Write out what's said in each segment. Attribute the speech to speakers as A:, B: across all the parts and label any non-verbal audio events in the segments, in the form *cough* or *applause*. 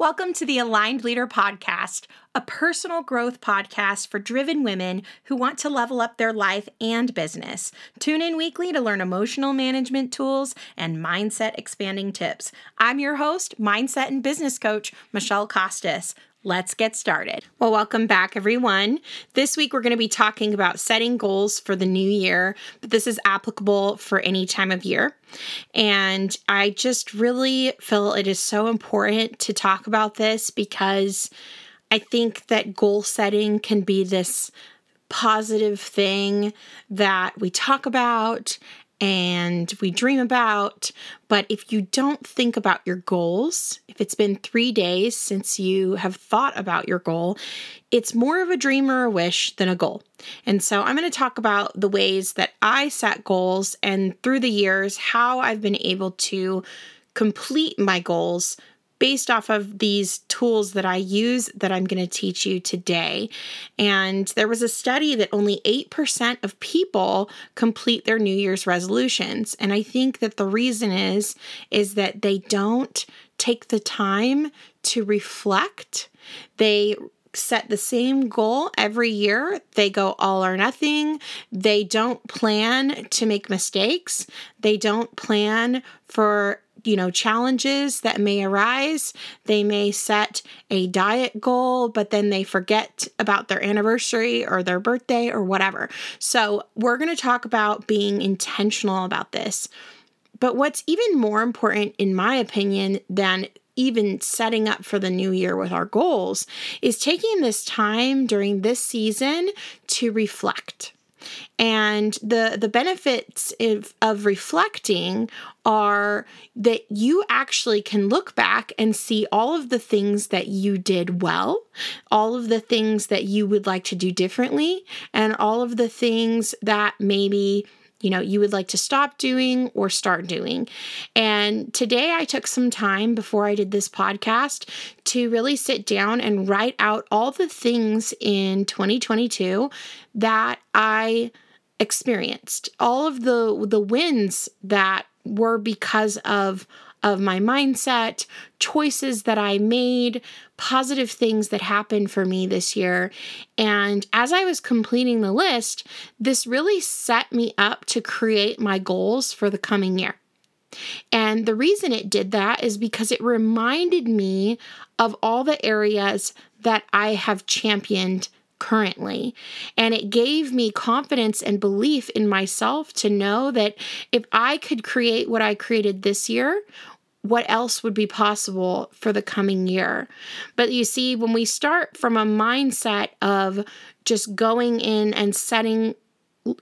A: Welcome to the Aligned Leader Podcast, a personal growth podcast for driven women who want to level up their life and business. Tune in weekly to learn emotional management tools and mindset expanding tips. I'm your host, mindset and business coach, Michele Kostos. Let's get started. Well, welcome back, everyone. This week, we're going to be talking about setting goals for the new year, but this is applicable for any time of year. And I just really feel it is so important to talk about this because I think that goal setting can be this positive thing that we talk about and we dream about. But if you don't think about your goals, if it's been three days since you have thought about your goal, it's more of a dream or a wish than a goal. And so I'm going to talk about the ways that I set goals and through the years, how I've been able to complete my goals based off of these tools that I use that I'm going to teach you today. And there was a study that only 8% of people complete their New Year's resolutions. And I think that the reason is is that they don't take the time to reflect. They set the same goal every year. They go all or nothing. They don't plan to make mistakes. They don't plan for you know challenges that may arise. They may set a diet goal but then they forget about their anniversary or their birthday or whatever. So we're going to talk about being intentional about this. But what's even more important in my opinion than even setting up for the new year with our goals is taking this time during this season to reflect and the the benefits of, of reflecting are that you actually can look back and see all of the things that you did well, all of the things that you would like to do differently, and all of the things that maybe you know you would like to stop doing or start doing. And today I took some time before I did this podcast to really sit down and write out all the things in 2022 that I experienced, all of the the wins that were because of of my mindset, choices that I made, positive things that happened for me this year. And as I was completing the list, this really set me up to create my goals for the coming year. And the reason it did that is because it reminded me of all the areas that I have championed currently. And it gave me confidence and belief in myself to know that if I could create what I created this year, what else would be possible for the coming year. But you see, when we start from a mindset of just going in and setting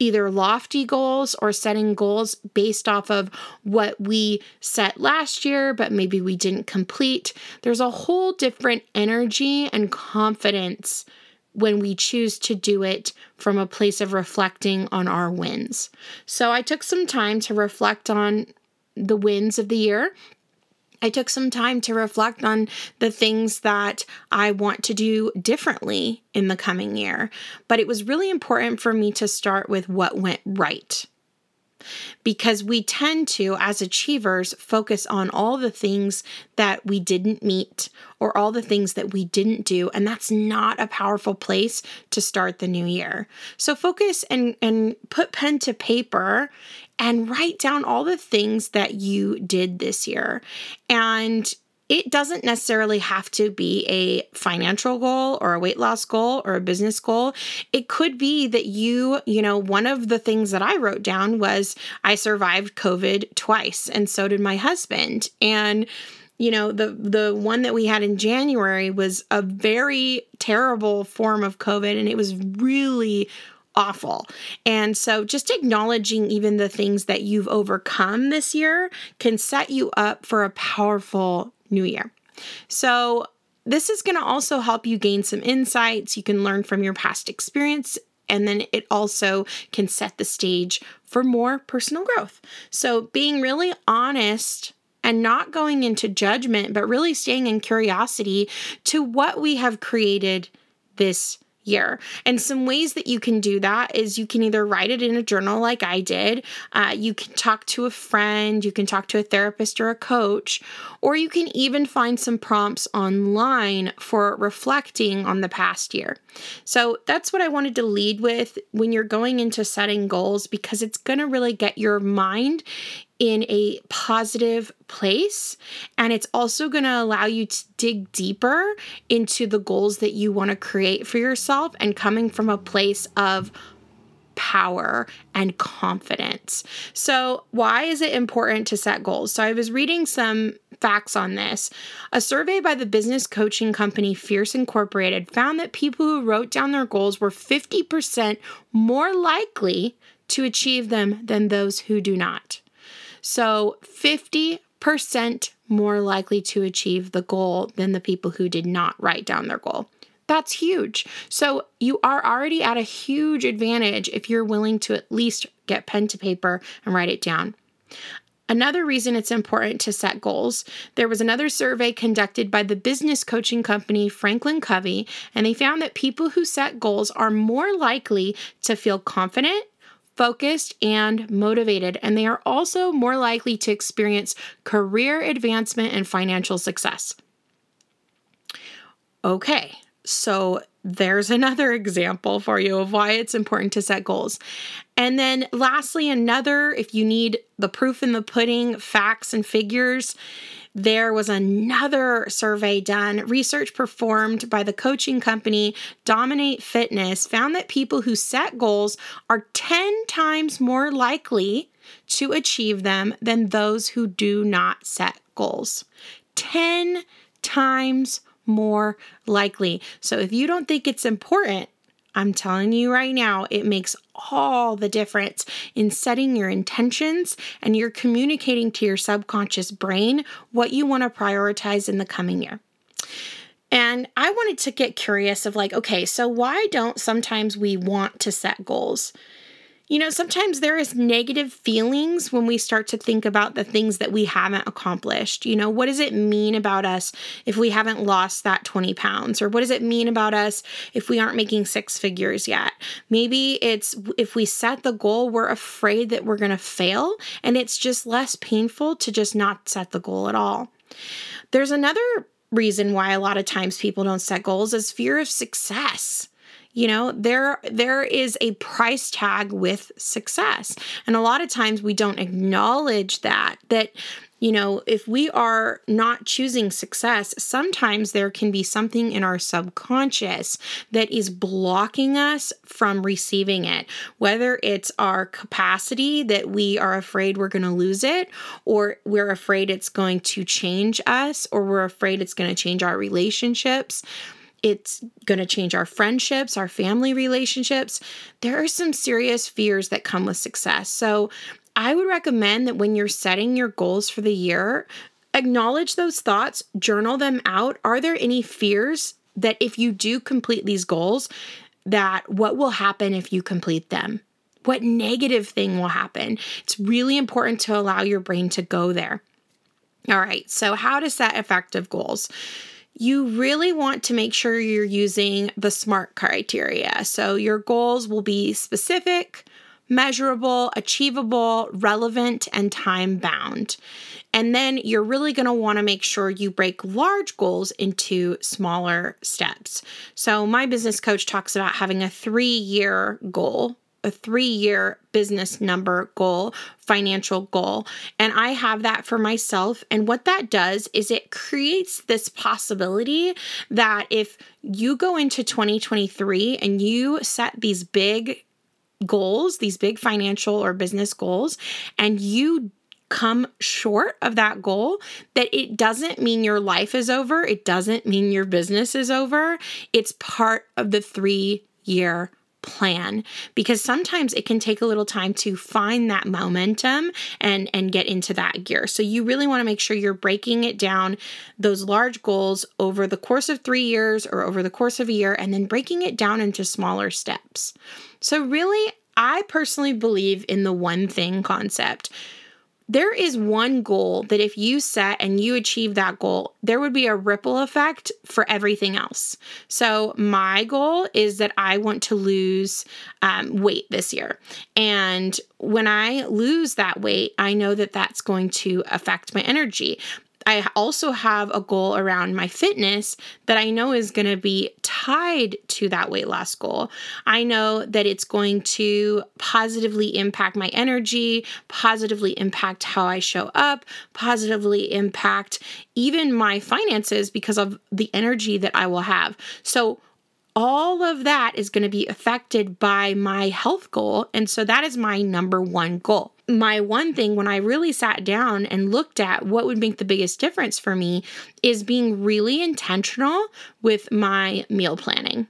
A: either lofty goals or setting goals based off of what we set last year, but maybe we didn't complete, there's a whole different energy and confidence when we choose to do it from a place of reflecting on our wins. So I took some time to reflect on the wins of the year. I took some time to reflect on the things that I want to do differently in the coming year. But it was really important for me to start with what went right because we tend to, as achievers, focus on all the things that we didn't meet or all the things that we didn't do. And that's not a powerful place to start the new year. So focus and, and put pen to paper and write down all the things that you did this year. And it doesn't necessarily have to be a financial goal or a weight loss goal or a business goal. It could be that you, you know, one of the things that I wrote down was I survived COVID twice and so did my husband. And you know, the the one that we had in January was a very terrible form of COVID and it was really awful. And so just acknowledging even the things that you've overcome this year can set you up for a powerful new year. So, this is going to also help you gain some insights. You can learn from your past experience, and then it also can set the stage for more personal growth. So, being really honest and not going into judgment, but really staying in curiosity to what we have created this year. And some ways that you can do that is you can either write it in a journal like I did, uh, you can talk to a friend, you can talk to a therapist or a coach, or you can even find some prompts online for reflecting on the past year. So that's what I wanted to lead with when you're going into setting goals because it's going to really get your mind in a positive place. And it's also going to allow you to dig deeper into the goals that you want to create for yourself and coming from a place of power and confidence. So, why is it important to set goals? So, I was reading some facts on this. A survey by the business coaching company Fierce Incorporated found that people who wrote down their goals were 50% more likely to achieve them than those who do not. So 50% more likely to achieve the goal than the people who did not write down their goal. That's huge. So you are already at a huge advantage if you're willing to at least get pen to paper and write it down. Another reason it's important to set goals, there was another survey conducted by the business coaching company Franklin Covey, and they found that people who set goals are more likely to feel confident, focused, and motivated, and they are also more likely to experience career advancement and financial success. Okay, so there's *laughs* another example for you of why it's important to set goals. And then, lastly, another, if you need the proof in the pudding, facts and figures, there was another survey done. Research performed by the coaching company Dominate Fitness found that people who set goals are 10 times more likely to achieve them than those who do not set goals. 10 times more likely. So if you don't think it's important, I'm telling you right now, it makes all the difference in setting your intentions and you're communicating to your subconscious brain what you want to prioritize in the coming year. And I wanted to get curious of like, okay, so why don't sometimes we want to set goals? You know, sometimes there is negative feelings when we start to think about the things that we haven't accomplished. You know, what does it mean about us if we haven't lost that 20 pounds? Or what does it mean about us if we aren't making six figures yet? Maybe it's if we set the goal, we're afraid that we're going to fail, and it's just less painful to just not set the goal at all. There's another reason why a lot of times people don't set goals is fear of success you know there there is a price tag with success. And a lot of times we don't acknowledge that that you know, if we are not choosing success, sometimes there can be something in our subconscious that is blocking us from receiving it, whether it's our capacity that we are afraid we're going to lose it, or we're afraid it's going to change us, or we're afraid it's going to change our relationships it's going to change our friendships, our family relationships. There are some serious fears that come with success. So, I would recommend that when you're setting your goals for the year, acknowledge those thoughts, journal them out. Are there any fears that if you do complete these goals, that what will happen if you complete them? What negative thing will happen? It's really important to allow your brain to go there. All right, so how to set effective goals you really want to make sure you're using the SMART criteria. So your goals will be specific, measurable, achievable, relevant, and time bound. And then you're really going to want to make sure you break large goals into smaller steps. So, my business coach talks about having a three year goal a three year business number goal, financial goal. And I have that for myself. And what that does is it creates this possibility that if you go into 2023 and you set these big goals, these big financial or business goals, and you come short of that goal, that it doesn't mean your life is over. It doesn't mean your business is over. It's part of the three year plan because sometimes it can take a little time to find that momentum and and get into that gear. So you really want to make sure you're breaking it down those large goals over the course of 3 years or over the course of a year and then breaking it down into smaller steps. So really I personally believe in the one thing concept. There is one goal that if you set and you achieve that goal, there would be a ripple effect for everything else. So, my goal is that I want to lose um, weight this year. And when I lose that weight, I know that that's going to affect my energy. I also have a goal around my fitness that I know is going to be tied to that weight loss goal. I know that it's going to positively impact my energy, positively impact how I show up, positively impact even my finances because of the energy that I will have. So, all of that is going to be affected by my health goal. And so that is my number one goal. My one thing when I really sat down and looked at what would make the biggest difference for me is being really intentional with my meal planning.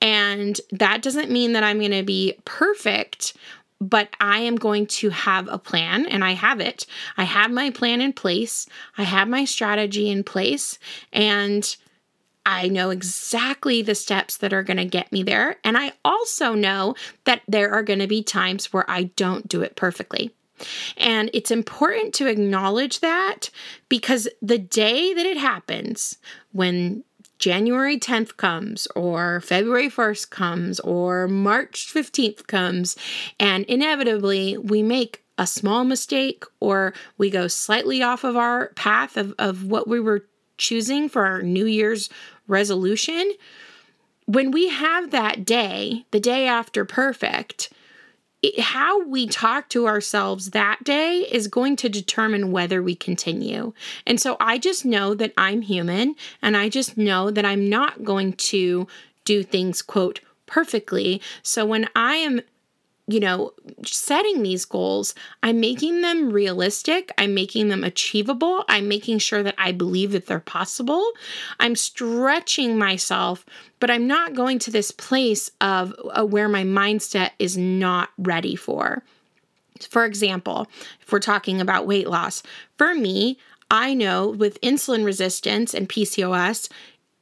A: And that doesn't mean that I'm going to be perfect but I am going to have a plan and I have it. I have my plan in place. I have my strategy in place and I know exactly the steps that are going to get me there. And I also know that there are going to be times where I don't do it perfectly. And it's important to acknowledge that because the day that it happens, when January 10th comes, or February 1st comes, or March 15th comes, and inevitably we make a small mistake or we go slightly off of our path of, of what we were choosing for our New Year's resolution, when we have that day, the day after perfect, it, how we talk to ourselves that day is going to determine whether we continue. And so I just know that I'm human and I just know that I'm not going to do things, quote, perfectly. So when I am you know, setting these goals, I'm making them realistic. I'm making them achievable. I'm making sure that I believe that they're possible. I'm stretching myself, but I'm not going to this place of uh, where my mindset is not ready for. For example, if we're talking about weight loss, for me, I know with insulin resistance and PCOS,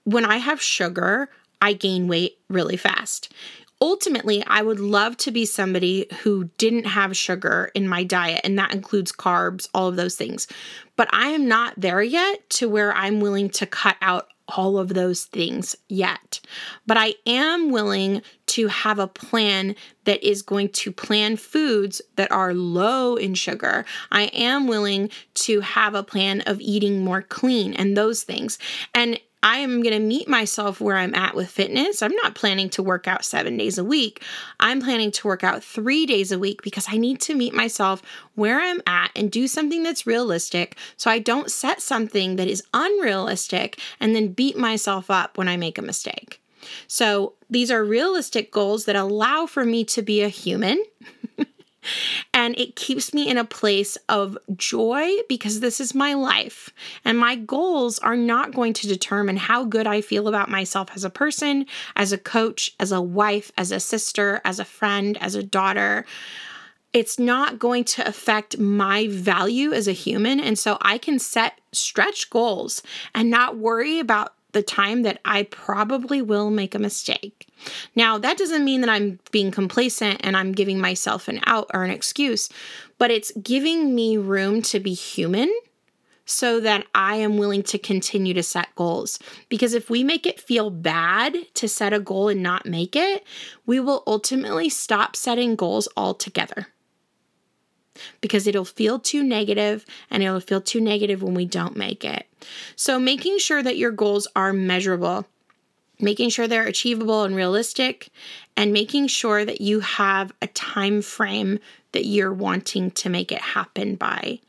A: when I have sugar, I gain weight really fast ultimately, I would love to be somebody who didn't have sugar in my diet, and that includes carbs, all of those things. But I am not there yet to where I'm willing to cut out all of those things yet. But I am willing to have a plan that is going to plan foods that are low in sugar. I am willing to have a plan of eating more clean and those things. And I am going to meet myself where I'm at with fitness. I'm not planning to work out seven days a week. I'm planning to work out three days a week because I need to meet myself where I'm at and do something that's realistic so I don't set something that is unrealistic and then beat myself up when I make a mistake. So these are realistic goals that allow for me to be a human. *laughs* And it keeps me in a place of joy because this is my life. And my goals are not going to determine how good I feel about myself as a person, as a coach, as a wife, as a sister, as a friend, as a daughter. It's not going to affect my value as a human. And so I can set stretch goals and not worry about the time that I probably will make a mistake. Now, that doesn't mean that I'm being complacent and I'm giving myself an out or an excuse, but it's giving me room to be human so that I am willing to continue to set goals. Because if we make it feel bad to set a goal and not make it, we will ultimately stop setting goals altogether because it'll feel too negative and it'll feel too negative when we don't make it. So, making sure that your goals are measurable, making sure they're achievable and realistic, and making sure that you have a time frame that you're wanting to make it happen by.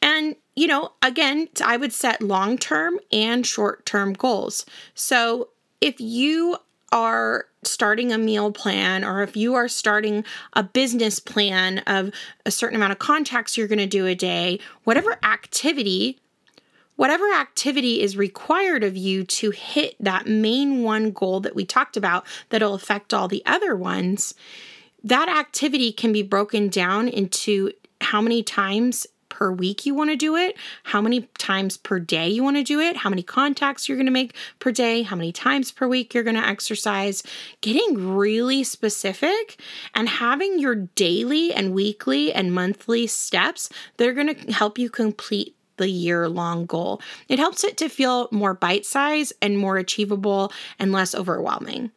A: And you know, again, I would set long term and short term goals. So if you are starting a meal plan or if you are starting a business plan of a certain amount of contacts you're going to do a day, whatever activity, whatever activity is required of you to hit that main one goal that we talked about that'll affect all the other ones, that activity can be broken down into how many times per week you want to do it, how many times per day you want to do it, how many contacts you're going to make per day, how many times per week you're going to exercise, getting really specific and having your daily and weekly and monthly steps that are going to help you complete the year long goal. It helps it to feel more bite size and more achievable and less overwhelming.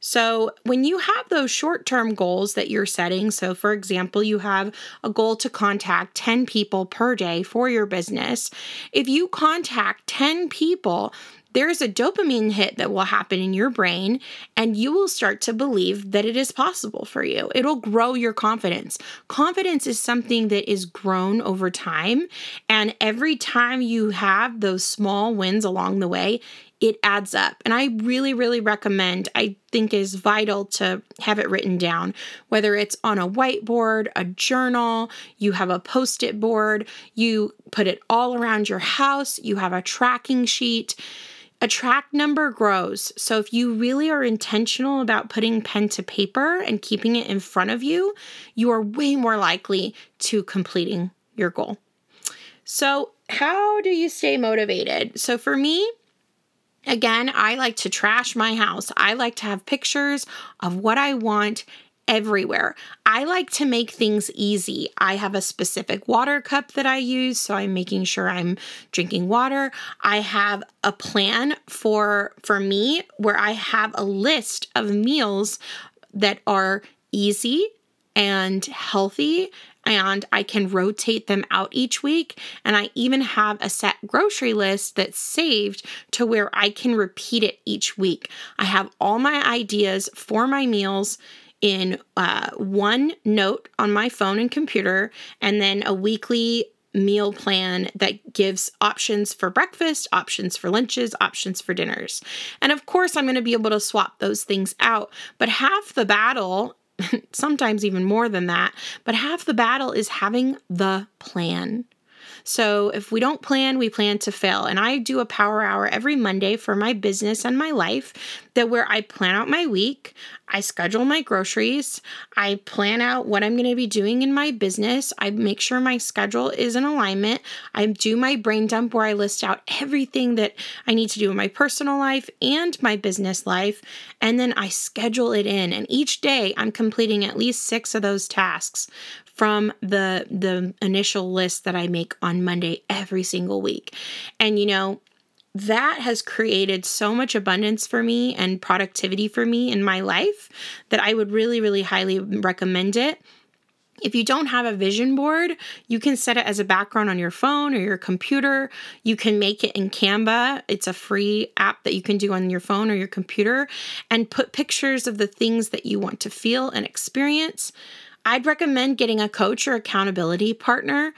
A: So, when you have those short term goals that you're setting, so for example, you have a goal to contact 10 people per day for your business, if you contact 10 people, there's a dopamine hit that will happen in your brain, and you will start to believe that it is possible for you. It'll grow your confidence. Confidence is something that is grown over time, and every time you have those small wins along the way, it adds up. And I really, really recommend, I think is vital to have it written down, whether it's on a whiteboard, a journal, you have a post it board, you put it all around your house, you have a tracking sheet. A track number grows. So if you really are intentional about putting pen to paper and keeping it in front of you, you are way more likely to completing your goal. So, how do you stay motivated? So, for me, Again, I like to trash my house. I like to have pictures of what I want everywhere. I like to make things easy. I have a specific water cup that I use, so I'm making sure I'm drinking water. I have a plan for for me where I have a list of meals that are easy and healthy and I can rotate them out each week. And I even have a set grocery list that's saved to where I can repeat it each week. I have all my ideas for my meals in uh, one note on my phone and computer, and then a weekly meal plan that gives options for breakfast, options for lunches, options for dinners. And of course, I'm going to be able to swap those things out. But half the battle sometimes even more than that. But half the battle is having the plan. So if we don't plan, we plan to fail. And I do a power hour every Monday for my business and my life that where I plan out my week, I schedule my groceries, I plan out what I'm going to be doing in my business, I make sure my schedule is in alignment, I do my brain dump where I list out everything that I need to do in my personal life and my business life, and then I schedule it in. And each day I'm completing at least 6 of those tasks from the the initial list that I make on Monday every single week. And you know, that has created so much abundance for me and productivity for me in my life that I would really really highly recommend it. If you don't have a vision board, you can set it as a background on your phone or your computer. You can make it in Canva. It's a free app that you can do on your phone or your computer and put pictures of the things that you want to feel and experience. I'd recommend getting a coach or accountability partner.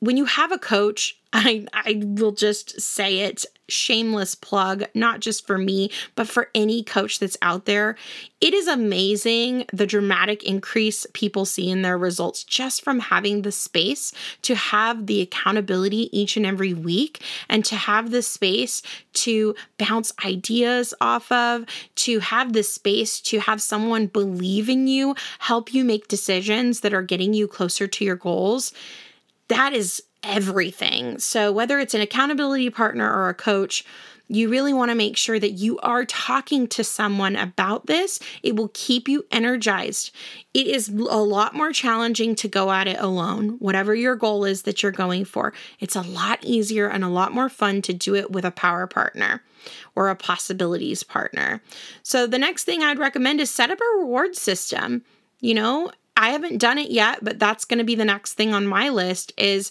A: When you have a coach, I, I will just say it shameless plug, not just for me, but for any coach that's out there. It is amazing the dramatic increase people see in their results just from having the space to have the accountability each and every week and to have the space to bounce ideas off of, to have the space to have someone believe in you, help you make decisions that are getting you closer to your goals. That is everything. So, whether it's an accountability partner or a coach, you really want to make sure that you are talking to someone about this. It will keep you energized. It is a lot more challenging to go at it alone, whatever your goal is that you're going for. It's a lot easier and a lot more fun to do it with a power partner or a possibilities partner. So, the next thing I'd recommend is set up a reward system. You know, I haven't done it yet, but that's going to be the next thing on my list is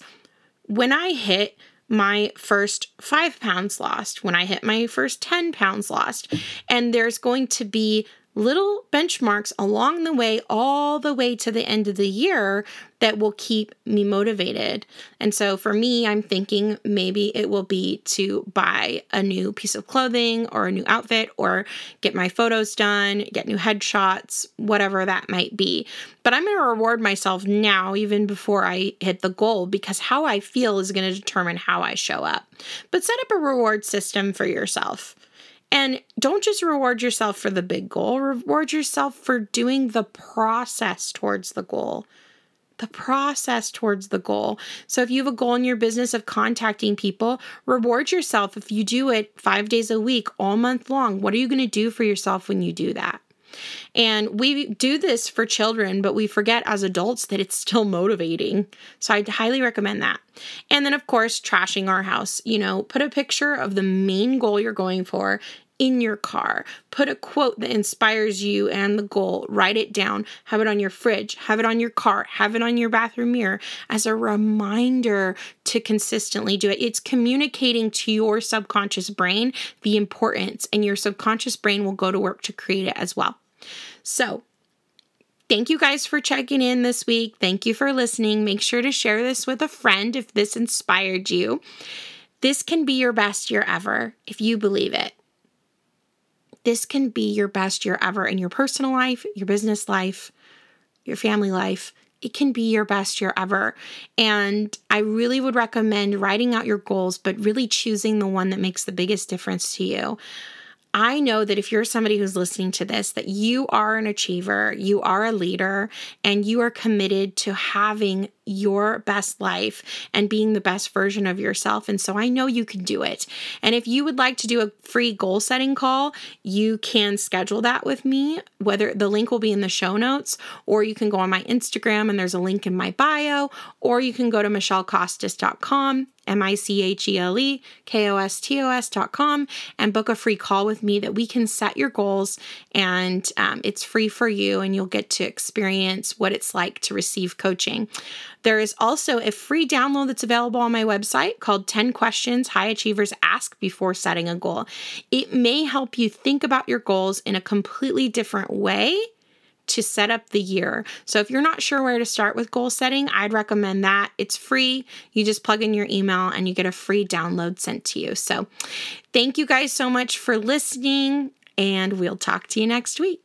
A: when I hit my first five pounds lost, when I hit my first 10 pounds lost, and there's going to be little benchmarks along the way, all the way to the end of the year that will keep me motivated. And so for me, I'm thinking maybe it will be to buy a new piece of clothing or a new outfit or get my photos done, get new headshots, whatever that might be. But I'm going to reward myself now, even before I hit the goal, because how I feel is going to determine how I show up. But set up a reward system for yourself. And don't just reward yourself for the big goal, reward yourself for doing the process towards the goal. the process towards the goal. So if you have a goal in your business of contacting people, reward yourself if you do it five days a week, all month long. What are you going to do for yourself when you do that? And we do this for children, but we forget as adults that it's still motivating. So I'd highly recommend that. And then, of course, trashing our house. You know, put a picture of the main goal you're going for in your car. Put a quote that inspires you and the goal. Write it down. Have it on your fridge. Have it on your car. Have it on your bathroom mirror as a reminder to consistently do it. It's communicating to your subconscious brain the importance, and your subconscious brain will go to work to create it as well. So, Thank you guys for checking in this week. Thank you for listening. Make sure to share this with a friend if this inspired you. This can be your best year ever if you believe it this can be your best year ever in your personal life, your business life, your family life. It can be your best year ever. And I really would recommend writing out your goals, but really choosing the one that makes the biggest difference to you. I know that if you're somebody who's listening to this, that you are an achiever, you are a leader, and you are committed to having your best life and being the best version of yourself. And so I know you can do it. And if you would like to do a free goal setting call, you can schedule that with me. Whether the link will be in the show notes, or you can go on my Instagram and there's a link in my bio, or you can go to michelekostos.com M I C H E L E K O S T O S dot com and book a free call with me that we can set your goals and um, it's free for you and you'll get to experience what it's like to receive coaching. There is also a free download that's available on my website called 10 Questions High Achievers Ask Before Setting a Goal. It may help you think about your goals in a completely different way to set up the year. So if you're not sure where to start with goal setting, I'd recommend that. It's free. You just plug in your email and you get a free download sent to you. So thank you guys so much for listening, and we'll talk to you next week.